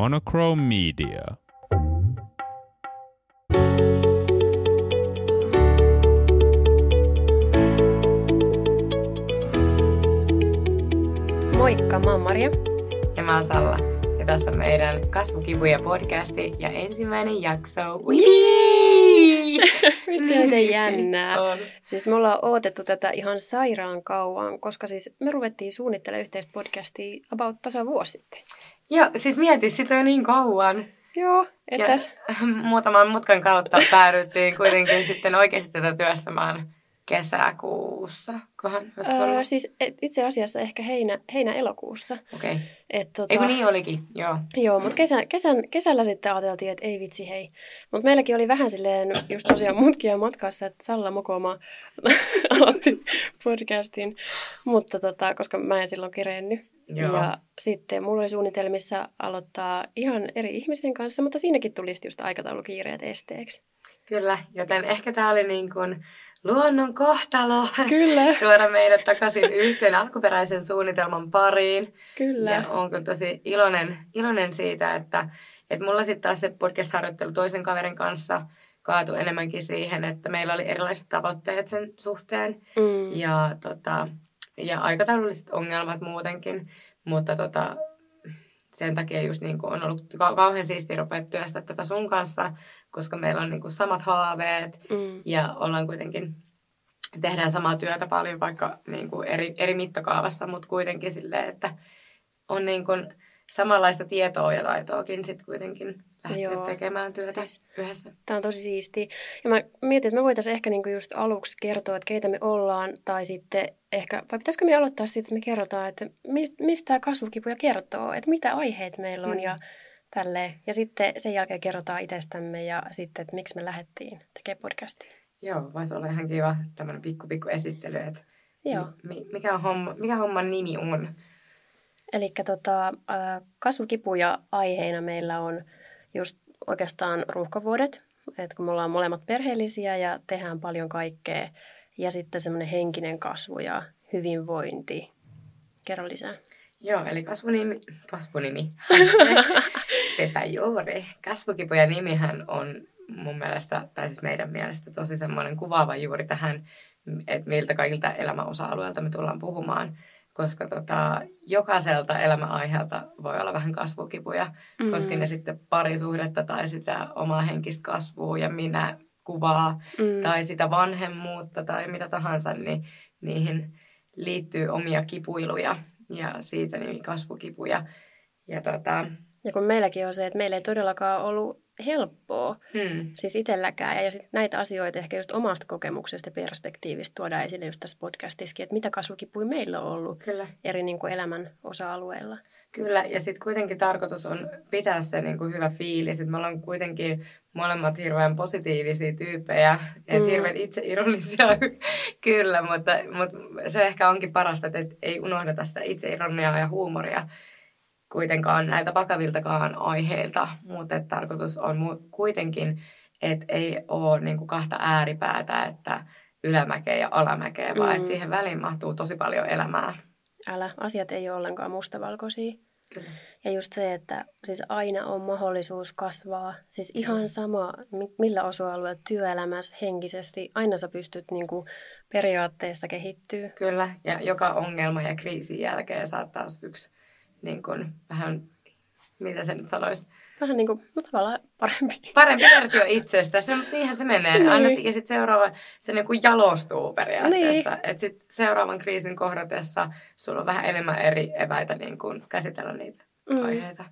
Monochrome Media. Moikka, mä oon Maria. Ja mä oon Salla. Ja tässä on meidän Kasvukivuja podcasti ja ensimmäinen jakso. Miten jännää. On. Siis me ollaan odotettu tätä ihan sairaan kauan, koska siis me ruvettiin suunnittelemaan yhteistä podcastia about tasa vuosi sitten. Joo, siis mieti sitä jo niin kauan. Joo, etäs. muutaman mutkan kautta päädyttiin kuitenkin sitten oikeasti tätä työstämään kesäkuussa, kohan öö, Siis itse asiassa ehkä heinä, heinä-elokuussa. Okei. Okay. tota, Eikö niin olikin, joo. Joo, mutta kesä, kesän, kesällä sitten ajateltiin, että ei vitsi hei. Mutta meilläkin oli vähän silleen just tosiaan mutkia matkassa, että Salla Mokoma aloitti podcastin, mutta tota, koska mä en silloin kerennyt. Joo. Ja sitten mulla oli suunnitelmissa aloittaa ihan eri ihmisen kanssa, mutta siinäkin tuli just aikataulukiireet esteeksi. Kyllä, joten ehkä tämä oli niin kuin luonnon kohtalo kyllä. tuoda meidät takaisin yhteen alkuperäisen suunnitelman pariin. Kyllä. Ja olen kyllä tosi iloinen, iloinen siitä, että, että mulla sitten taas se podcast-harjoittelu toisen kaverin kanssa kaatui enemmänkin siihen, että meillä oli erilaiset tavoitteet sen suhteen mm. ja, tota, ja aikataululliset ongelmat muutenkin. Mutta tota, sen takia just niin kuin on ollut kauhean siistiä rupea työstä tätä sun kanssa, koska meillä on niin kuin samat haaveet mm. ja ollaan kuitenkin, tehdään samaa työtä paljon vaikka niin kuin eri, eri mittakaavassa, mutta kuitenkin silleen, että on niin kuin samanlaista tietoa ja taitoakin sitten kuitenkin lähteä Joo, tekemään työtä siis, yhdessä. Tämä on tosi siistiä. Ja mä mietin, että me voitaisiin ehkä niinku just aluksi kertoa, että keitä me ollaan, tai sitten ehkä, vai pitäisikö me aloittaa siitä, että me kerrotaan, että mistä tämä kasvukipuja kertoo, että mitä aiheet meillä on mm. ja tälleen. Ja sitten sen jälkeen kerrotaan itsestämme ja sitten, että miksi me lähdettiin tekemään podcastia. Joo, voisi olla ihan kiva tämmöinen pikku pikku esittely, että Joo. mikä, on homma, mikä homman nimi on. Eli tota, kasvukipuja aiheena meillä on just oikeastaan ruuhkavuodet, että kun me ollaan molemmat perheellisiä ja tehdään paljon kaikkea, ja sitten semmoinen henkinen kasvu ja hyvinvointi. Kerro lisää. Joo, eli kasvunimi, kasvunimi, sepä juuri. Kasvukipuja nimihän on mun mielestä, tai siis meidän mielestä tosi semmoinen kuvaava juuri tähän, että miltä kaikilta elämäosa-alueilta me tullaan puhumaan koska tota, jokaiselta elämäaiheelta voi olla vähän kasvukipuja, mm. koska ne sitten parisuhdetta tai sitä omaa henkistä kasvua ja minä kuvaa mm. tai sitä vanhemmuutta tai mitä tahansa, niin niihin liittyy omia kipuiluja ja siitä niin kasvukipuja. Ja, tota... ja kun meilläkin on se, että meillä ei todellakaan ollut helppoa, hmm. siis itselläkään. Ja sit näitä asioita ehkä just omasta kokemuksesta ja perspektiivistä tuodaan esille just tässä podcastissakin, että mitä kasvukipuja meillä on ollut Kyllä. eri niin kuin elämän osa-alueilla. Kyllä, ja sitten kuitenkin tarkoitus on pitää se niin kuin hyvä fiilis, että me ollaan kuitenkin molemmat hirveän positiivisia tyyppejä, mm. hirveän itseironisia, kyllä, mutta, mutta se ehkä onkin parasta, että ei unohdeta sitä itseironiaa ja huumoria, kuitenkaan näiltä vakaviltakaan aiheilta, mutta tarkoitus on kuitenkin, että ei ole niin kuin kahta ääripäätä, että ylämäkeä ja alamäkeä, vaan mm. että siihen väliin mahtuu tosi paljon elämää. Älä, asiat ei ole ollenkaan mustavalkoisia. Kyllä. Ja just se, että siis aina on mahdollisuus kasvaa. Siis ihan sama, millä osa-alueella työelämässä henkisesti, aina sä pystyt niin kuin periaatteessa kehittyä. Kyllä, ja joka ongelma ja kriisin jälkeen saattaa yksi niin kuin, vähän, mitä se nyt sanoisi, vähän niin kuin, no tavallaan parempi. Parempi versio itsestä, se, niinhän se menee. Niin. Aina, ja sitten seuraava, se niin kuin jalostuu periaatteessa. Niin. Että sitten seuraavan kriisin kohdatessa sulla on vähän enemmän eri eväitä niin kuin käsitellä niitä mm. aiheita.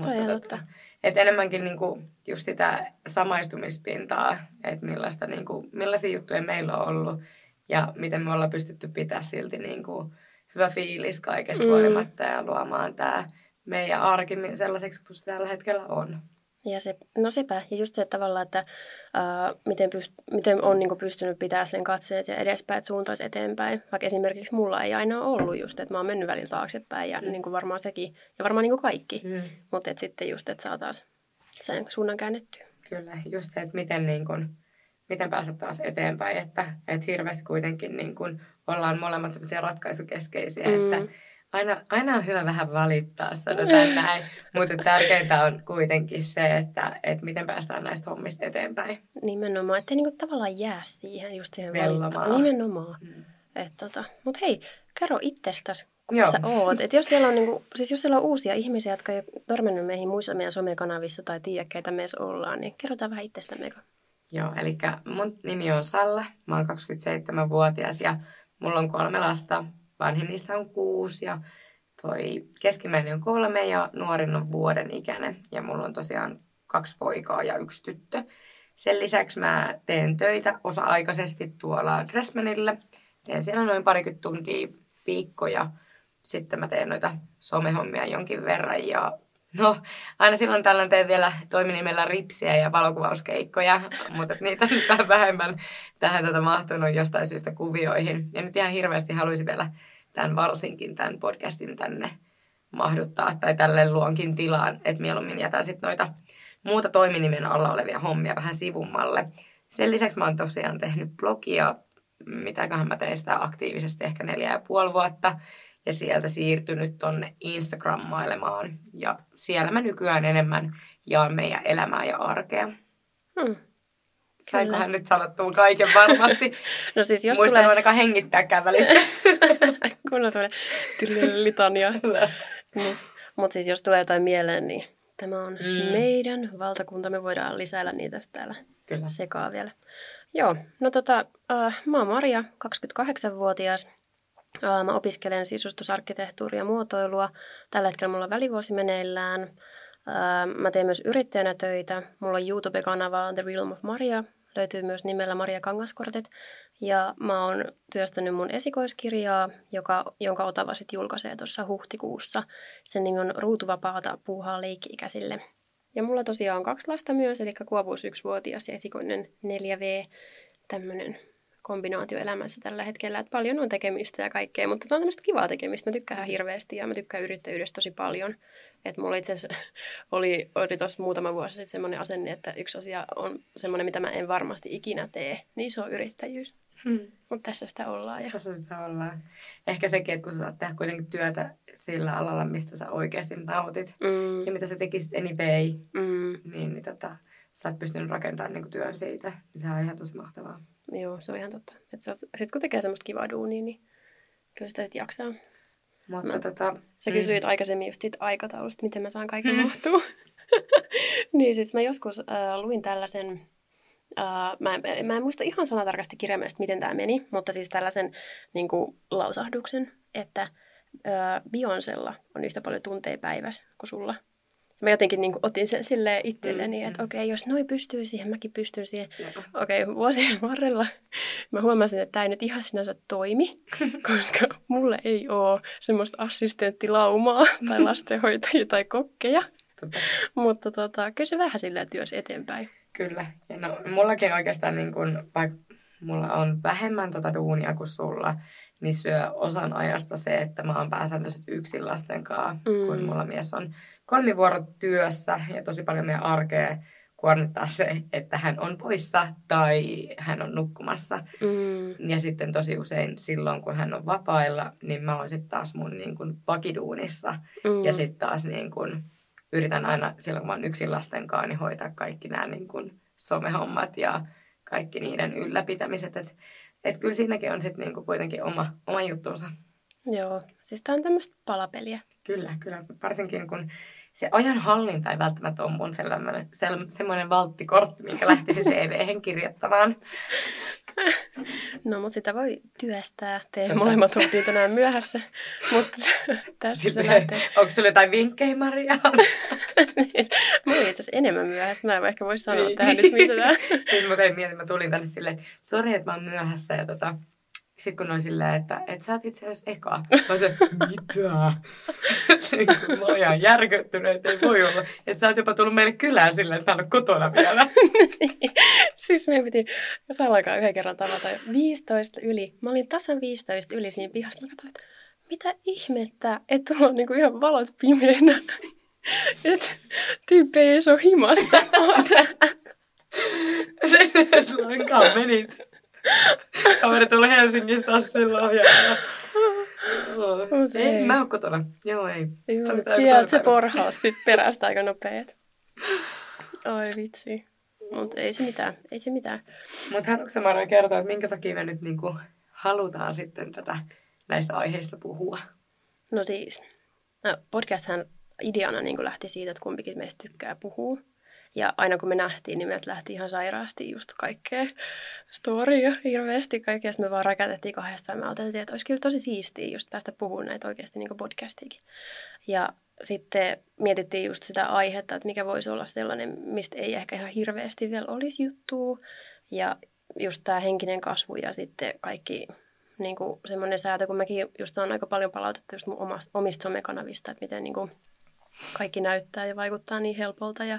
Se on ihan totta. Et enemmänkin niin kuin just sitä samaistumispintaa, että millaista, niin kuin, millaisia juttuja meillä on ollut ja miten me ollaan pystytty pitää silti niin kuin, hyvä fiilis kaikesta mm. huolimatta ja luomaan tämä meidän arki sellaiseksi kuin se tällä hetkellä on. Ja se, no sepä, ja just se että tavallaan, että ää, miten, pyst, miten on niin pystynyt pitää sen katseen ja edespäin, että suuntaisi eteenpäin. Vaikka esimerkiksi mulla ei aina ollut just, että mä oon mennyt välillä taaksepäin ja mm. niin kuin varmaan sekin, ja varmaan niin kuin kaikki. Mm. Mutta sitten just, että saataisiin sen suunnan käännettyä. Kyllä, just se, että miten niin kuin, miten päästä taas eteenpäin, että, että hirveästi kuitenkin niin kuin ollaan molemmat sellaisia ratkaisukeskeisiä, mm. että aina, aina on hyvä vähän valittaa, sanotaan näin. Mutta tärkeintä on kuitenkin se, että, että miten päästään näistä hommista eteenpäin. Nimenomaan, ettei niinku tavallaan jää siihen just siihen valittaa. Nimenomaan. Mm. tota. Mutta hei, kerro itsestäsi, kuka Joo. sä oot. Et jos, siellä on niinku, siis jos siellä on uusia ihmisiä, jotka ei ole törmännyt meihin muissa meidän somekanavissa tai tiedä, keitä me ollaan, niin kerrotaan vähän itsestämme. Joo, eli mun nimi on Salla, mä oon 27-vuotias ja mulla on kolme lasta. Vanhimmista on kuusi ja toi keskimmäinen on kolme ja nuorin on vuoden ikäinen. Ja mulla on tosiaan kaksi poikaa ja yksi tyttö. Sen lisäksi mä teen töitä osa-aikaisesti tuolla Dressmanille. Teen siellä noin parikymmentä tuntia viikkoja. Sitten mä teen noita somehommia jonkin verran ja No, aina silloin tällöin teen vielä toiminimellä ripsiä ja valokuvauskeikkoja, mutta niitä on vähän vähemmän tähän tätä mahtunut jostain syystä kuvioihin. Ja nyt ihan hirveästi haluaisin vielä tämän varsinkin tämän podcastin tänne mahduttaa tai tälle luonkin tilaan, että mieluummin jätän sitten noita muuta toiminimen alla olevia hommia vähän sivummalle. Sen lisäksi mä oon tosiaan tehnyt blogia, mitäköhän mä tein sitä aktiivisesti ehkä neljä ja puoli vuotta ja sieltä siirtynyt tonne Instagrammailemaan. Ja siellä mä nykyään enemmän jaan meidän elämää ja arkea. Hmm. Sainkohan nyt sanottua kaiken varmasti. no siis jos Muistan tulee... ainakaan hengittääkään välistä. Kunnon tämmöinen litania. Mutta siis jos tulee jotain mieleen, niin tämä on mm. meidän valtakunta. Me voidaan lisäillä niitä täällä Kyllä. sekaa vielä. Joo, no tota, äh, mä oon Maria, 28-vuotias. Mä opiskelen sisustusarkkitehtuuria ja muotoilua. Tällä hetkellä mulla on välivuosi meneillään. Mä teen myös yrittäjänä töitä. Mulla on YouTube-kanava The Realm of Maria. Löytyy myös nimellä Maria Kangaskortit. Ja mä oon työstänyt mun esikoiskirjaa, joka, jonka Otava sitten julkaisee tuossa huhtikuussa. Sen nimi on Ruutuvapaata puuhaa leikki-ikäisille. Ja mulla tosiaan on kaksi lasta myös, eli Kuopuus yksivuotias ja esikoinen 4V, tämmöinen kombinaatio elämässä tällä hetkellä, että paljon on tekemistä ja kaikkea, mutta tämä on tämmöistä kivaa tekemistä. Mä tykkään hirveästi ja mä tykkään yrittäjyydestä tosi paljon. Että mulla itse asiassa oli, oli tuossa muutama vuosi sitten semmoinen asenne, että yksi asia on semmoinen, mitä mä en varmasti ikinä tee, niin se on yrittäjyys. Hmm. Mutta tässä sitä ollaan. Ja... Tässä sitä ollaan. Ehkä sekin, että kun sä saat tehdä kuitenkin työtä sillä alalla, mistä sä oikeasti nautit mm. ja mitä sä tekisit anyway, mm. niin, niin tota, sä oot pystynyt rakentamaan niin työn siitä. Niin se on ihan tosi mahtavaa. Joo, se on ihan totta. Sitten kun tekee semmoista kivaa duunia, niin kyllä sitä sitten jaksaa. Mutta no, tota, sä kysyit mm. aikaisemmin just siitä aikataulusta, miten mä saan kaiken mm. mahtua. niin siis mä joskus äh, luin tällaisen, äh, mä, mä en muista ihan sanatarkasti kirjaimellisesti, miten tämä meni, mutta siis tällaisen niin kuin, lausahduksen, että äh, Beyoncella on yhtä paljon tunteja päivässä kuin sulla mä jotenkin niin kuin, otin sen silleen itselleni, mm, että mm. okei, okay, jos noi pystyy siihen, mäkin pystyn siihen. Okei, okay, vuosien varrella mä huomasin, että tämä ei nyt ihan sinänsä toimi, koska mulle ei ole semmoista assistenttilaumaa tai lastenhoitajia tai kokkeja. Tota. Mutta tota, kyllä se vähän silleen työs eteenpäin. Kyllä. Ja no, mullakin oikeastaan, niin kun, vaikka mulla on vähemmän tota duunia kuin sulla, niin syö osan ajasta se, että mä oon pääsääntöisesti yksin lasten kanssa, mm. kun mulla mies on kolmivuorotyössä ja tosi paljon meidän arkea kuormittaa se, että hän on poissa tai hän on nukkumassa. Mm. Ja sitten tosi usein silloin, kun hän on vapailla, niin mä oon sitten taas mun niin kuin vakiduunissa. Mm. Ja sitten taas niin kuin, yritän aina silloin, kun mä oon yksin lasten kanssa, niin hoitaa kaikki nämä niin kuin somehommat ja kaikki niiden ylläpitämiset. Että et kyllä siinäkin on sitten niin kuin kuitenkin oma, oma juttuunsa. Joo, siis tämä on tämmöistä palapeliä. Kyllä, kyllä. Varsinkin kun se ajan hallinta ei välttämättä ole mun sellainen, semmoinen valttikortti, minkä lähtisi CV-hen kirjoittamaan. No, mutta sitä voi työstää. Te Tätä. molemmat oltiin tänään myöhässä, mutta tästä se lähtee. Onko sinulla jotain vinkkejä, Maria? mä olin itse asiassa enemmän myöhässä. Mä en ehkä voisi sanoa niin. tähän nyt mitään. Siis mä mietin, mä tulin tänne silleen, että sori, että mä oon myöhässä. Ja tota, sitten kun oli silleen, että, että sä oot itse asiassa eka. Mä se, mitä? mä oon ihan järkyttynyt, että ei voi olla. Että sä oot jopa tullut meille kylään silleen, että mä en ole kotona vielä. siis meidän piti salakaan yhden kerran tavata 15 yli. Mä olin tasan 15 yli siinä pihasta. Mä katsoin, että mitä ihmettä, että tuolla on niinku ihan valot pimeänä. että tyyppi ei ole himassa. Sitten sulla menit. Kaveri tuli Helsingistä asti lahjaa. Ei, mä oon kotona. Joo, ei. Joo, sieltä se porhaus sit perästä aika nopeet. Oi vitsi. Mutta ei se mitään, ei se mitään. Mutta haluatko sä Mara kertoa, että minkä takia me nyt niinku halutaan sitten tätä näistä aiheista puhua? No siis, no podcasthan ideana niin lähti siitä, että kumpikin meistä tykkää puhua. Ja aina kun me nähtiin, niin meiltä lähti ihan sairaasti just kaikkea storya hirveästi. Kaikkea me vaan rakentettiin kahdestaan. Me ajateltiin, että olisi kyllä tosi siistiä just päästä puhumaan näitä oikeasti niin podcastiikin. Ja sitten mietittiin just sitä aihetta, että mikä voisi olla sellainen, mistä ei ehkä ihan hirveästi vielä olisi juttua. Ja just tämä henkinen kasvu ja sitten kaikki niin kuin semmoinen säätö, kun mäkin just on aika paljon palautettu just mun omasta, omista somekanavista, että miten niin kuin kaikki näyttää ja vaikuttaa niin helpolta ja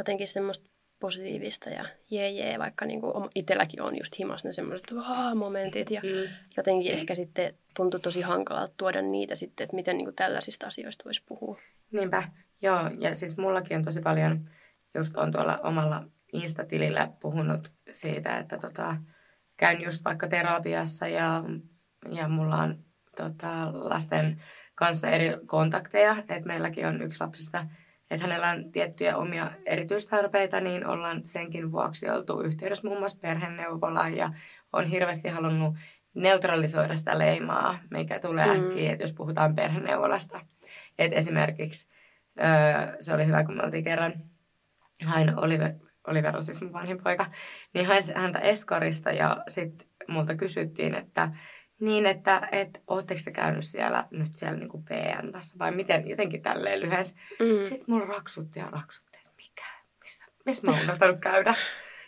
jotenkin semmoista positiivista ja jee jee, vaikka niin kuin itselläkin on just himas ne semmoiset momentit ja mm. jotenkin ehkä sitten tuntui tosi hankalalta tuoda niitä sitten, että miten niin kuin tällaisista asioista voisi puhua. Niinpä, joo ja siis mullakin on tosi paljon, just on tuolla omalla Insta-tilillä puhunut siitä, että tota, käyn just vaikka terapiassa ja, ja mulla on tota, lasten kanssa eri kontakteja, että meilläkin on yksi lapsista, että hänellä on tiettyjä omia erityistarpeita, niin ollaan senkin vuoksi oltu yhteydessä muun muassa perheneuvolaan ja on hirveästi halunnut neutralisoida sitä leimaa, mikä tulee mm. äkkiä, että jos puhutaan perheneuvolasta. Että esimerkiksi öö, se oli hyvä, kun me oltiin kerran, hain Oliver, Oliver on siis mun vanhin poika, niin hain häntä Eskarista ja sitten multa kysyttiin, että niin, että et, ootteko te käynyt siellä nyt siellä niin kuin PNtässä vai miten jotenkin tälleen lyhyesti. Mm. Sitten mulla raksutti ja raksutti, että mikä, missä, missä mä oon käydä.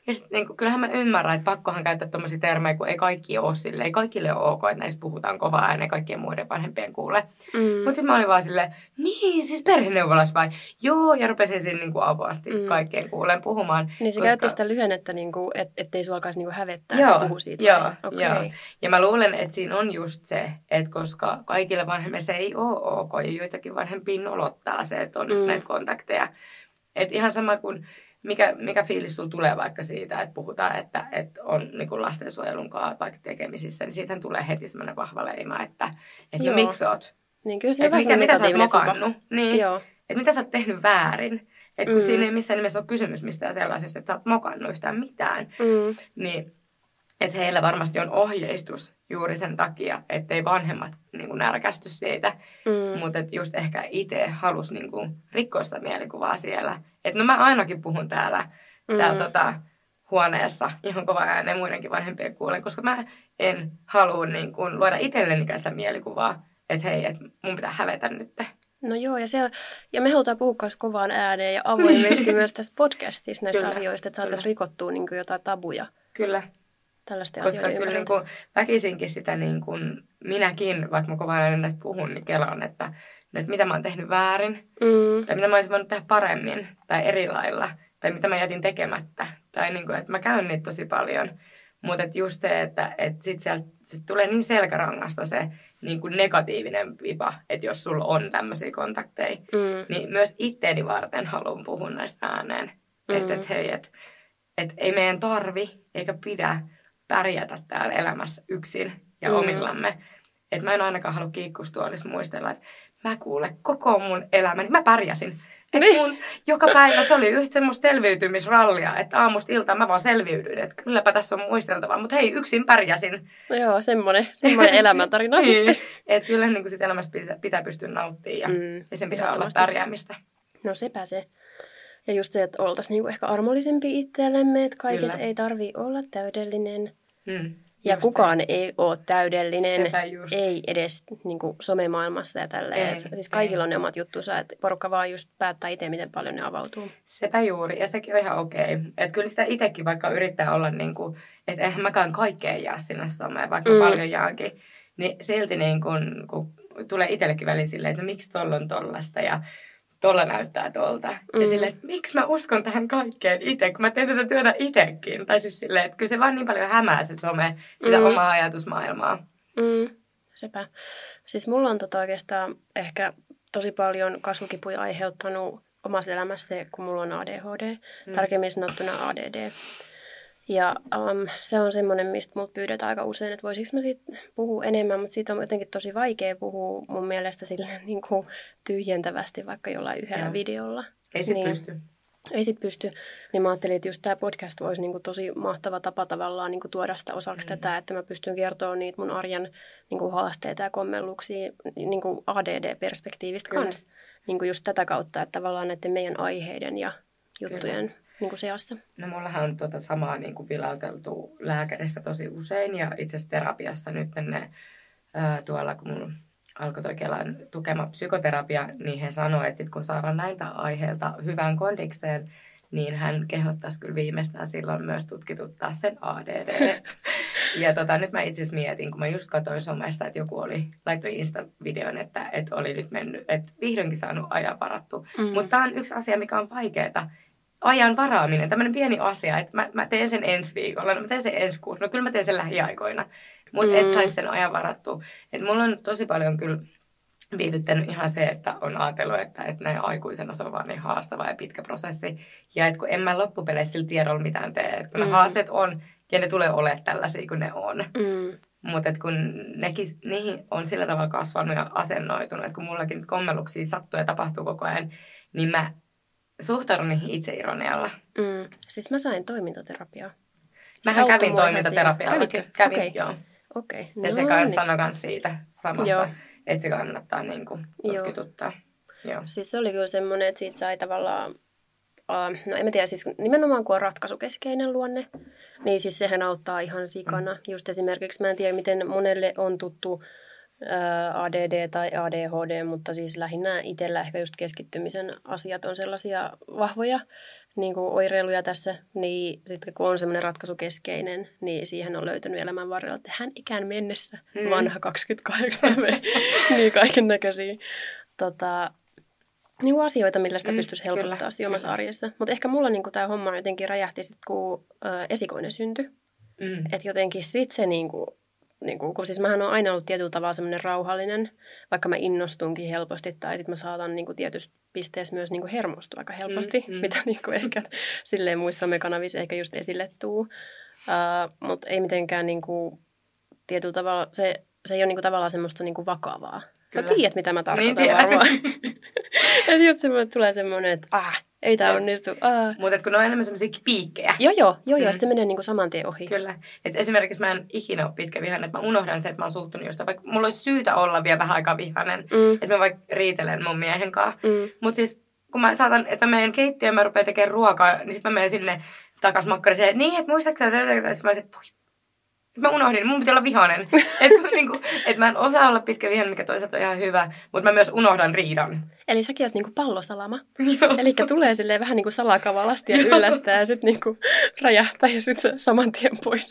Ja sitten niin kyllähän mä ymmärrän, että pakkohan käyttää tuommoisia termejä, kun ei kaikki ole sille, ei kaikille ole ok, että näistä puhutaan kovaa ääneen kaikkien muiden vanhempien kuule. Mm. Mutta sitten mä olin vaan silleen, niin siis perheneuvolas vai? Joo, ja rupesin siinä niin kuin avoasti mm. kaikkien kuuleen puhumaan. Niin se koska... käytti sitä lyhennettä, niin kuin, et, ettei se alkaisi niin kuin hävettää, joo, että puhuu siitä. Joo, okay. joo. Ja mä luulen, että siinä on just se, että koska kaikille vanhemmille se ei ole ok, ja joitakin vanhempiin nolottaa se, että on mm. näitä kontakteja. Että ihan sama kuin mikä, mikä fiilis sulla tulee vaikka siitä, että puhutaan, että, että on niin kuin lastensuojelun kanssa vaikka tekemisissä, niin siitähän tulee heti semmoinen vahva leima, että, että no miksi oot? Niin kyllä se että mikä, mitä sä oot mokannut? Niin, Joo. Että mitä sä oot tehnyt väärin? Että kun mm. siinä ei missään nimessä ole kysymys mistään sellaisesta, että sä oot mokannut yhtään mitään, mm. niin että heillä varmasti on ohjeistus juuri sen takia, ettei vanhemmat niin kuin närkästy siitä. Mm. Mutta just ehkä itse halusi niin kuin, rikkoa sitä mielikuvaa siellä. Että no mä ainakin puhun täällä, mm. täällä tota, huoneessa ihan kova ääneen muidenkin vanhempien kuulen, koska mä en halua niin kuin, luoda itselleni sitä mielikuvaa, että hei, että mun pitää hävetä nyt. No joo, ja, se, ja me halutaan puhua myös kovaan ääneen ja avoimesti myös tässä podcastissa näistä Kyllä. asioista, että saataisiin rikottua niin jotain tabuja. Kyllä tällaisten Koska kyllä niin kuin, väkisinkin sitä niin kuin, minäkin, vaikka mä kovaa ajan näistä puhun, niin kelaan, että, että mitä mä oon tehnyt väärin, mm. tai mitä mä olisin voinut tehdä paremmin, tai eri lailla, tai mitä mä jätin tekemättä. Tai niin kuin, että mä käyn niitä tosi paljon. Mutta just se, että et sit sieltä sit tulee niin selkärangasta se niin kuin negatiivinen vipa, että jos sulla on tämmöisiä kontakteja, mm. niin myös itteeni varten haluan puhua näistä ääneen. Mm. Että et, hei, että et ei meidän tarvi eikä pidä pärjätä täällä elämässä yksin ja mm. omillamme. Että mä en ainakaan halua kiikkustuolissa muistella, että mä kuule koko mun elämäni, mä pärjäsin. Että niin. mun joka päivä se oli yhtä semmoista selviytymisrallia, että aamusta iltaan mä vaan selviydyin, että kylläpä tässä on muisteltavaa, mutta hei, yksin pärjäsin. No joo, semmoinen, semmoinen elämäntarina niin. sitten. Että kyllä niin sit elämästä pitää, pitää pystyä nauttimaan ja, mm, ja sen pitää olla pärjäämistä. No sepä se. Ja just se, että oltaisiin niinku ehkä armollisempi itsellemme, että kaikessa Kyllä. ei tarvi olla täydellinen. Hmm. Ja kukaan se. ei ole täydellinen, ei edes niin kuin somemaailmassa ja tälleen. Ei, siis kaikilla ei. on ne omat juttunsa, että porukka vaan just päättää itse, miten paljon ne avautuu. Sepä juuri, ja sekin on ihan okei. Okay. Että kyllä sitä itsekin vaikka yrittää olla niin kuin, että eihän mäkään kaikkeen jää sinne someen, vaikka mm. paljon jaankin. Niin silti niin kuin, kun tulee itsellekin väliin silleen, että no miksi tuolla on tollasta ja tuolla näyttää tuolta. Mm. Ja silleen, että miksi mä uskon tähän kaikkeen itse, kun mä teen tätä työtä itsekin. Tai siis silleen, että kyllä se vaan niin paljon hämää se some, sitä mm. omaa ajatusmaailmaa. Mm. Sepä. Siis mulla on tota oikeastaan ehkä tosi paljon kasvukipuja aiheuttanut omassa elämässä, kun mulla on ADHD, mm. tarkemmin sanottuna ADD. Ja um, se on semmoinen, mistä mut pyydetään aika usein, että voisiko mä siitä puhua enemmän, mutta siitä on jotenkin tosi vaikea puhua mun mielestä sille niin kuin tyhjentävästi vaikka jollain yhdellä ja. videolla. Ei sit niin, pysty. Ei sit pysty. Niin mä ajattelin, että just tämä podcast voisi niin kuin tosi mahtava tapa tavallaan niin kuin tuoda sitä osaksi mm. tätä, että mä pystyn kertoa niitä mun arjen niin kuin haasteita ja kommelluksia niin kuin ADD-perspektiivistä kanssa. Niin kuin just tätä kautta, että tavallaan näiden meidän aiheiden ja juttujen Kyllä niin kuin seassa? No mullahan on tuota samaa niin kuin vilauteltu lääkärissä tosi usein ja itse asiassa terapiassa nyt ne ää, tuolla, kun mulla alkoi toi Kelan tukema psykoterapia, niin he sanoivat, että sit kun saadaan näiltä aiheilta hyvään kondikseen, niin hän kehottaisi kyllä viimeistään silloin myös tutkituttaa sen ADD. ja tota, nyt mä itse asiassa mietin, kun mä just katsoin somesta, että joku oli, laittoi Insta-videon, että, että oli nyt mennyt, että vihdoinkin saanut ajan varattu. Mm. Mutta tämä on yksi asia, mikä on vaikeaa, ajan varaaminen, tämmöinen pieni asia, että mä, mä teen sen ensi viikolla, no mä teen sen ensi kuussa, no kyllä mä teen sen lähiaikoina, mutta mm. et saisi sen ajan varattua. Että mulla on tosi paljon kyllä viivyttänyt ihan se, että on ajatellut, että, että näin aikuisena se on vaan niin haastava ja pitkä prosessi. Ja että kun en mä loppupeleissä sillä tiedolla mitään tee, että kun mm. ne haasteet on, ja ne tulee olemaan tällaisia kuin ne on. Mm. Mutta kun nekin, niihin on sillä tavalla kasvanut ja asennoitunut, että kun mullakin kommelluksia sattuu ja tapahtuu koko ajan, niin mä suhtaudun niihin itseironialla. Mm. Siis mä sain toimintaterapiaa. Mähän kävin toimintaterapialla. Kävin, okay. joo. Okay. No, ja se kanssa niin. sanoi myös siitä samasta, joo. että se kannattaa niin kuin, tutkituttaa. Joo. Joo. Siis se oli kyllä semmoinen, että siitä sai tavallaan, uh, no en mä tiedä, siis nimenomaan kun on ratkaisukeskeinen luonne, niin siis sehän auttaa ihan sikana. Mm. Just esimerkiksi mä en tiedä, miten monelle on tuttu ADD tai ADHD, mutta siis lähinnä itsellä ehkä just keskittymisen asiat on sellaisia vahvoja niin kuin oireiluja tässä, niin sitten kun on semmoinen ratkaisukeskeinen, niin siihen on löytynyt elämän varrella, että hän ikään mennessä, mm. vanha 28 niin kaiken näköisiä tota, niin kuin asioita, millä sitä mm, pystyisi helpottaa kyllä, omassa kyllä. arjessa. Mutta ehkä mulla niin tämä homma jotenkin räjähti sitten, kun ö, esikoinen syntyi. Mm. Että jotenkin sitten se niin kuin, niin kuin, kun siis mähän on aina ollut tietyllä tavalla semmoinen rauhallinen, vaikka mä innostunkin helposti tai sitten mä saatan niin kuin tietyssä pisteessä myös niin kuin hermostua aika helposti, mm, mm. mitä niin kuin ehkä silleen muissa mekanavissa ehkä just esille tuu. Uh, Mutta ei mitenkään niin kuin, tietyllä tavalla, se, se ei ole niin kuin, tavallaan semmoista niin kuin vakavaa. Kyllä. Sä tiedät, mitä mä tarkoitan niin varmaan. että just semmoinen, tulee semmoinen, että ah, ei tämä onnistu. Ah. Mutta kun ne on enemmän semmoisia piikkejä. Joo, joo, joo, mm. joo. se menee niinku saman tien ohi. Kyllä. Et esimerkiksi mä en ikinä ole pitkä vihainen, että mä unohdan se, että mä oon suuttunut jostain. Vaikka mulla olisi syytä olla vielä vähän aikaa vihainen, mm. että mä vaikka riitelen mun miehen kanssa. Mm. Mutta siis kun mä saatan, että mä menen keittiöön ja mä rupean tekemään ruokaa, niin sitten mä menen sinne takas makkariseen, niin, että muistaakseni, että mä olisin, että Mä unohdin, mun pitää olla vihainen. että niinku, et mä en osaa olla pitkä vihainen, mikä toisaalta on ihan hyvä, mutta mä myös unohdan riidan. Eli säkin oot niinku pallosalama. Eli tulee silleen vähän niinku salakavalasti ja yllättää ja sitten niinku räjähtää ja sitten saman tien pois.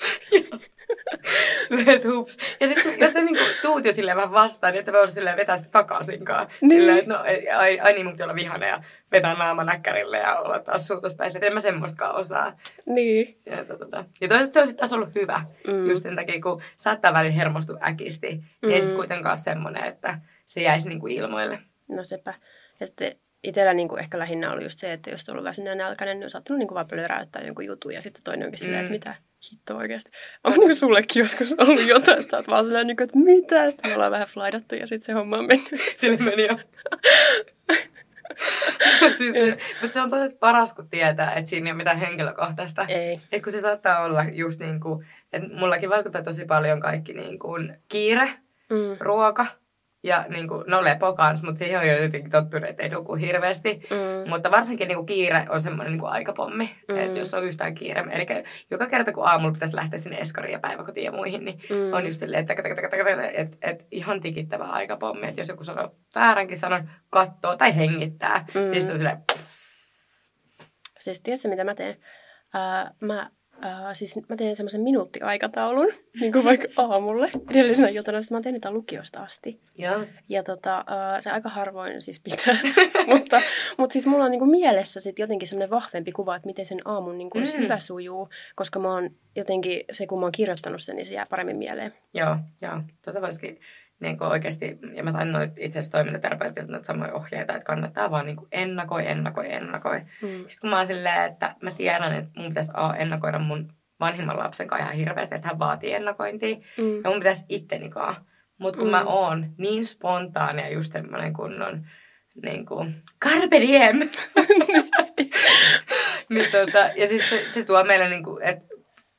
Let hups. Ja sitten jos sä niinku tuut jo silleen vähän vastaan, niin et sä voi olla silleen vetää sitä takaisinkaan. Niin. Silleen, että no, ai, ai niin, mun pitää olla vihane ja vetää naama näkkärille ja olla taas suutuspäissä. En mä semmoistakaan osaa. Niin. Ja, to, tota. ja toisaalta se on sitten taas ollut hyvä. Mm. Just sen takia, kun saattaa välillä hermostua äkisti, niin mm. ei sitten kuitenkaan semmoinen, että se jäisi niinku ilmoille. No sepä. Ja sitten itsellä niin kuin ehkä lähinnä oli just se, että jos on ollut väsynyt ja nälkäinen, niin on saattanut niin kuin vaan plöräyttää jonkun jutun. Ja sitten toinen onkin mm. silleen, että mitä hittoa oikeasti. On niin sullekin joskus ollut jotain, sitä, että vaan silleen, niin kuin, että mitä? Sitten me ollaan vähän flaidattu ja sitten se homma on mennyt. Sille meni jo. siis, mutta se on tosi paras, kun tietää, että siinä ei ole mitään henkilökohtaista. Ei. Et kun se saattaa olla just niin kuin, että mullakin vaikuttaa tosi paljon kaikki niin kuin kiire, mm. ruoka – ja niin kuin, no lepo kans, mutta siihen on jo jotenkin tottunut, että ei nuku hirveästi. Mm. Mutta varsinkin niin kuin kiire on semmoinen niin kuin aikapommi, mm. että jos on yhtään kiire. Eli joka kerta kun aamulla pitäisi lähteä sinne eskariin ja päiväkotiin ja muihin, niin mm. on just silleen, että et, et, ihan tikittävä aikapommi. Että jos joku sanoo vääränkin sanon, kattoo tai hengittää, mm. niin se on silleen... Pss. Siis tiedätkö mitä mä teen? Uh, mä Uh, siis mä teen semmoisen minuuttiaikataulun, niin kuin vaikka aamulle edellisenä iltana. Mä oon tehnyt tämän lukiosta asti. Ja, ja tota, uh, se aika harvoin siis pitää. mutta, mutta siis mulla on niin kuin mielessä sit jotenkin semmoinen vahvempi kuva, että miten sen aamun niin kuin mm. hyvä sujuu. Koska mä oon jotenkin, se kun mä oon kirjoittanut sen, niin se jää paremmin mieleen. Joo, joo. Tota voisikin niin kuin oikeasti, ja mä sain noit itse asiassa toimintaterapeutilta noita samoja ohjeita, että kannattaa vaan niin kuin ennakoi, ennakoi, ennakoi. Mm. Sitten kun mä oon silleen, että mä tiedän, että mun pitäisi A, ennakoida mun vanhimman lapsen kanssa ihan hirveästi, että hän vaatii ennakointia. Mm. Ja mun pitäisi ittenikaan. Mutta kun mm. mä oon niin spontaania just semmoinen kunnon niin kuin, carpe diem. niin, tota, ja siis se, se tuo meille, niin kuin, että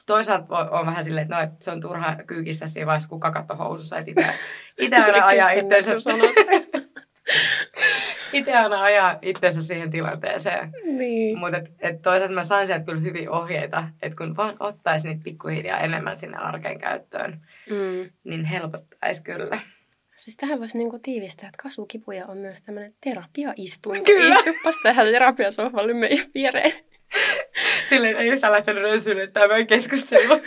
toisaalta on, vähän silleen, että, no, että se on turha kyykistä siinä vaiheessa, kun kakat on housussa, että itse, itse aina ajaa itseensä. itse aina ajaa itsensä siihen tilanteeseen. Niin. Mutta et, et toisaalta mä sain sieltä kyllä hyviä ohjeita, että kun vaan ottaisi niitä pikkuhiljaa enemmän sinne arkeen käyttöön, Mm. niin helpottaisi kyllä. Siis tähän voisi niinku tiivistää, että kasvukipuja on myös tämmöinen terapiaistunto. Kyllä. Istupas tähän terapiasohvalle meidän viereen. Silleen ei yhtään lähtenyt rönsylle tämä keskustelu.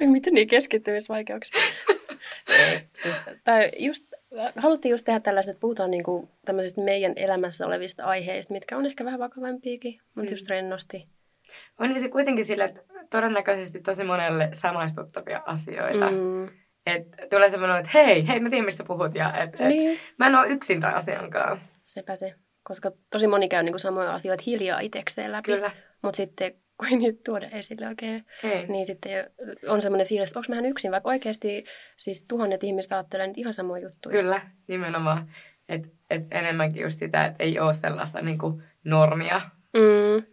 Miten niin keskittymisvaikeuksia? Siis, tai just, haluttiin just tehdä tällaista, että puhutaan niinku tämmöisistä meidän elämässä olevista aiheista, mitkä on ehkä vähän vakavampiakin, mutta Mm. just rennosti. On niin se kuitenkin sille, että todennäköisesti tosi monelle samaistuttavia asioita. Mm. Että tulee semmoinen, että hei, hei, mä tiedän mistä puhut ja et, et, Niin, mä en ole yksin tämän asian kanssa. sepä se. Koska tosi moni käy niinku samoja asioita hiljaa itsekseen läpi, Kyllä. mutta sitten kun ei niitä tuoda esille oikein, Ei. niin sitten on semmoinen fiilis, että onko mä yksin, vaikka oikeasti siis tuhannet ihmiset ajattelee niitä ihan samoja juttuja. Kyllä, nimenomaan. Et, et enemmänkin just sitä, että ei ole sellaista niinku normia. Mm.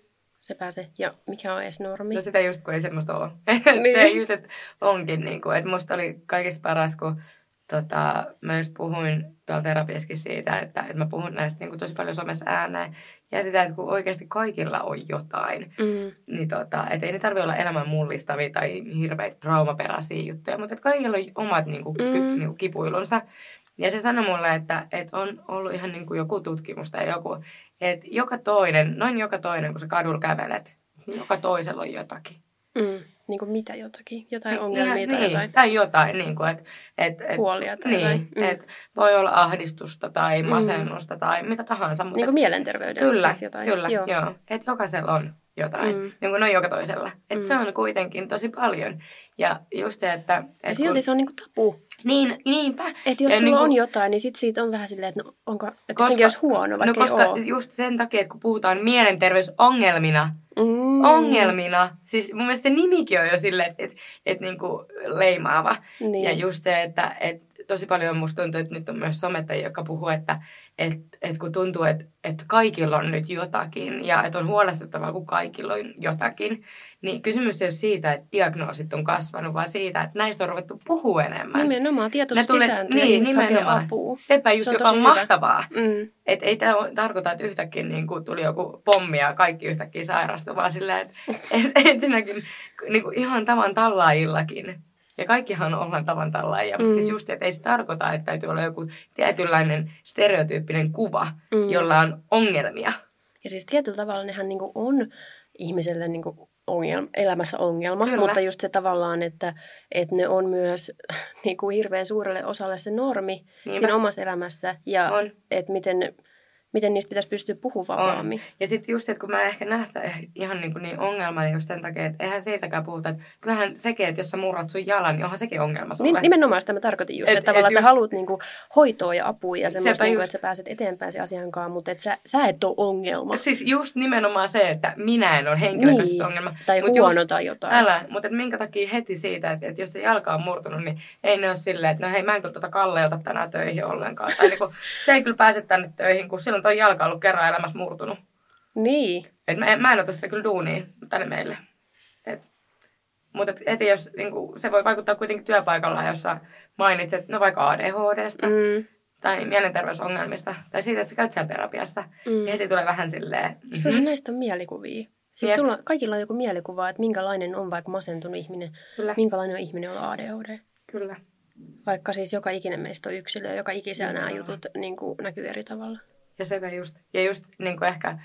Se. Ja mikä on edes normi? No sitä just kun ei semmoista ole. Niin. se just, että onkin niinku, että musta oli kaikista paras, kun tota, mä just puhuin tuolla terapiassakin siitä, että, että mä puhun näistä niinku tosi paljon somessa ääneen. Ja sitä, että kun oikeasti kaikilla on jotain, Mm. niin tota, et ei ne tarvitse olla elämän mullistavia tai hirveitä traumaperäisiä juttuja, mutta että kaikilla on omat niinku, ky, Mm. niinku, kipuilunsa. Ja se sanoi mulle, että, että on ollut ihan niinku joku tutkimus tai joku, että joka toinen, noin joka toinen, kun sä kadulla kävelet, niin joka toisella on jotakin. Mm. Niin kuin mitä jotakin? Jotain Niin, ongelmia ihan- tai niin, jotain Tai jotain, niin kuin, että et, et, huolia tai niin, jotain. Mm. et voi olla ahdistusta tai Mm. masennusta tai mitä tahansa. Mutta niin kuin mielenterveyden Kyllä, siis jotain. kyllä, joo. Joo. joo. Että jokaisella on jotain, Mm. niin kuin on joka toisella. Että Mm. se on kuitenkin tosi paljon. Ja just se, että... Ja Et silti kun, se on niinku tabu. niin, niinpä. Että jos Ja sulla niinku- on jotain, niin sit siitä on vähän silleen, että no, onko, että Koska- koska, olisi huono, No vaikka koska ei ole. just sen takia, että kun puhutaan mielenterveysongelmina, Mm. ongelmina, siis mun mielestä se nimikin on jo silleen, että et, et niinku leimaava. Niin. Ja just se, että et tosi paljon musta tuntuu, että nyt on myös somettajia, jotka puhuu, että et, et kun tuntuu, että et kaikilla on nyt jotakin ja että on huolestuttavaa, kun kaikilla on jotakin, niin kysymys ei ole siitä, että diagnoosit on kasvanut, vaan siitä, että näistä on ruvettu puhua enemmän. Nimenomaan tietoisuus tulee- lisääntyy niin, nimenomaan. apua. Sepä just, Se on joka on hyvä. mahtavaa. Mm. Et ei tämä tarkoita, että yhtäkkiä niin kuin tuli joku pommi ja kaikki yhtäkkiä sairastui, vaan silleen, että et, ensinnäkin niin kuin ihan tavan tallaajillakin. Ja kaikkihan ollaan tavan tallaajia, mutta Mm. siis just, että ei se tarkoita, että täytyy olla joku tietynlainen stereotyyppinen kuva, Mm. jolla on ongelmia. Ja siis tietyllä tavalla nehän niinku on ihmiselle niinku ongelma, elämässä ongelma, Kyllä. mutta just se tavallaan, että, että ne on myös niinku hirveän suurelle osalle se normi Niinpä. siinä omassa elämässä ja On. että miten, miten niistä pitäisi pystyä puhumaan vapaammin. Ja sitten just, että kun mä ehkä näen sitä eh- ihan niin, kuin niin ongelmana just sen takia, että eihän siitäkään puhuta, että kyllähän sekin, että jos sä murrat sun jalan, niin onhan sekin ongelma sulle. Niin, nimenomaan sitä mä tarkoitin just, Et- että tavallaan et että sä just- haluat niinku hoitoa ja apua ja semmoista, Sepä niinku, just. että sä pääset eteenpäin sen asian kanssa, mutta että sä, sä et ole ongelma. Siis just nimenomaan se, että minä en ole henkilökohtaisesti Niin. ongelma. Tai Mut huono just- tai jotain. Älä, mutta minkä takia heti siitä, että, että jos se jalka on murtunut, niin ei ne ole silleen, että no hei, mä en kyllä tuota Kalle ota tänään töihin ollenkaan. Tai niin kuin, se ei kyllä pääse tänne töihin, kun silloin toi jalka on ollut kerran elämässä murtunut. Niin. Et mä, en, mä en ota sitä kyllä duunia tänne meille. Et, mutta et, heti jos niin kuin, se voi vaikuttaa kuitenkin työpaikalla, jossa mainitset no vaikka ADHDsta Mm, tai mielenterveysongelmista tai siitä, että sä käyt siellä terapiassa, mm. niin heti tulee vähän silleen, Kyllähän mhm, näistä on mielikuvia. Siis Jep. sulla, kaikilla on joku mielikuva, että minkälainen on vaikka masentunut ihminen, kyllä, minkälainen on ihminen, on ADHD. kyllä. Vaikka siis joka ikinen meistä on yksilö, joka ikisellä nämä Nimenomaan. jutut niin kuin, näkyy eri tavalla. Ja sepä just, ja just niin kuin ehkä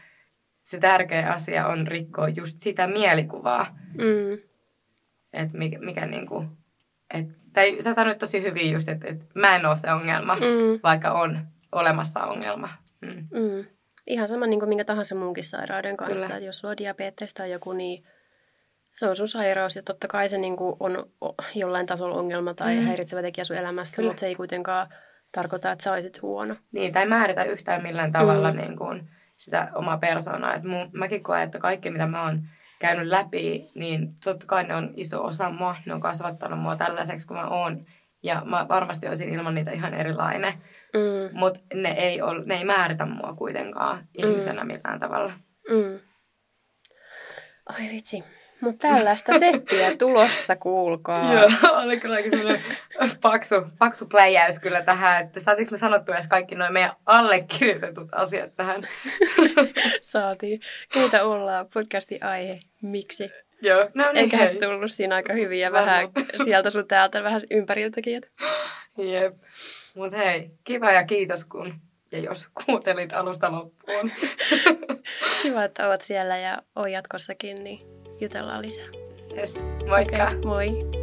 se tärkeä asia on rikkoa just sitä mielikuvaa, Mm. että mikä, mikä niin kuin, et, tai sä sanoit tosi hyvin just, että, että mä en ole se ongelma, Mm. vaikka on olemassa ongelma. Mm. Mm. Ihan sama niin kuin minkä tahansa muunkin sairauden kanssa. Kyllä. Että jos sulla on diabetes tai joku, niin se on sun sairaus. Ja totta kai se niin kuin on jollain tasolla ongelma tai mm. häiritsevä tekijä sun elämässä, Kyllä. mutta se ei kuitenkaan tarkoita, että sä olisit huono. Niin, tai määritä yhtään millään tavalla Mm. niin kuin sitä omaa persoonaa. Et mun, mäkin koen, että kaikki mitä mä oon käynyt läpi, niin totta kai ne on iso osa mua. Ne on kasvattanut mua tällaiseksi kuin mä oon. Ja mä varmasti olisin ilman niitä ihan erilainen. Mm. Mutta ne ei, ne ei määritä mua kuitenkaan mm. ihmisenä millään tavalla. Mm. Ai vitsi. Mutta tällaista settiä tulossa, kuulkaa. Joo, oli kyllä sellainen paksu, paksu pläjäys kyllä tähän, että saatiinko me sanottu edes kaikki noin meidän allekirjoitetut asiat tähän? Saatiin. Keitä ollaan? Podcastin aihe. Miksi? Joo, no niin Eiköhän se tullut siinä aika hyvin ja vähän sieltä sun täältä vähän ympäriltäkin. Että... Jep. Mut hei, kiva ja kiitos kun ja jos kuuntelit alusta loppuun. Kiva, että oot siellä ja oot jatkossakin, niin jutellaan lisää. Yes, moikka! Okay, moi!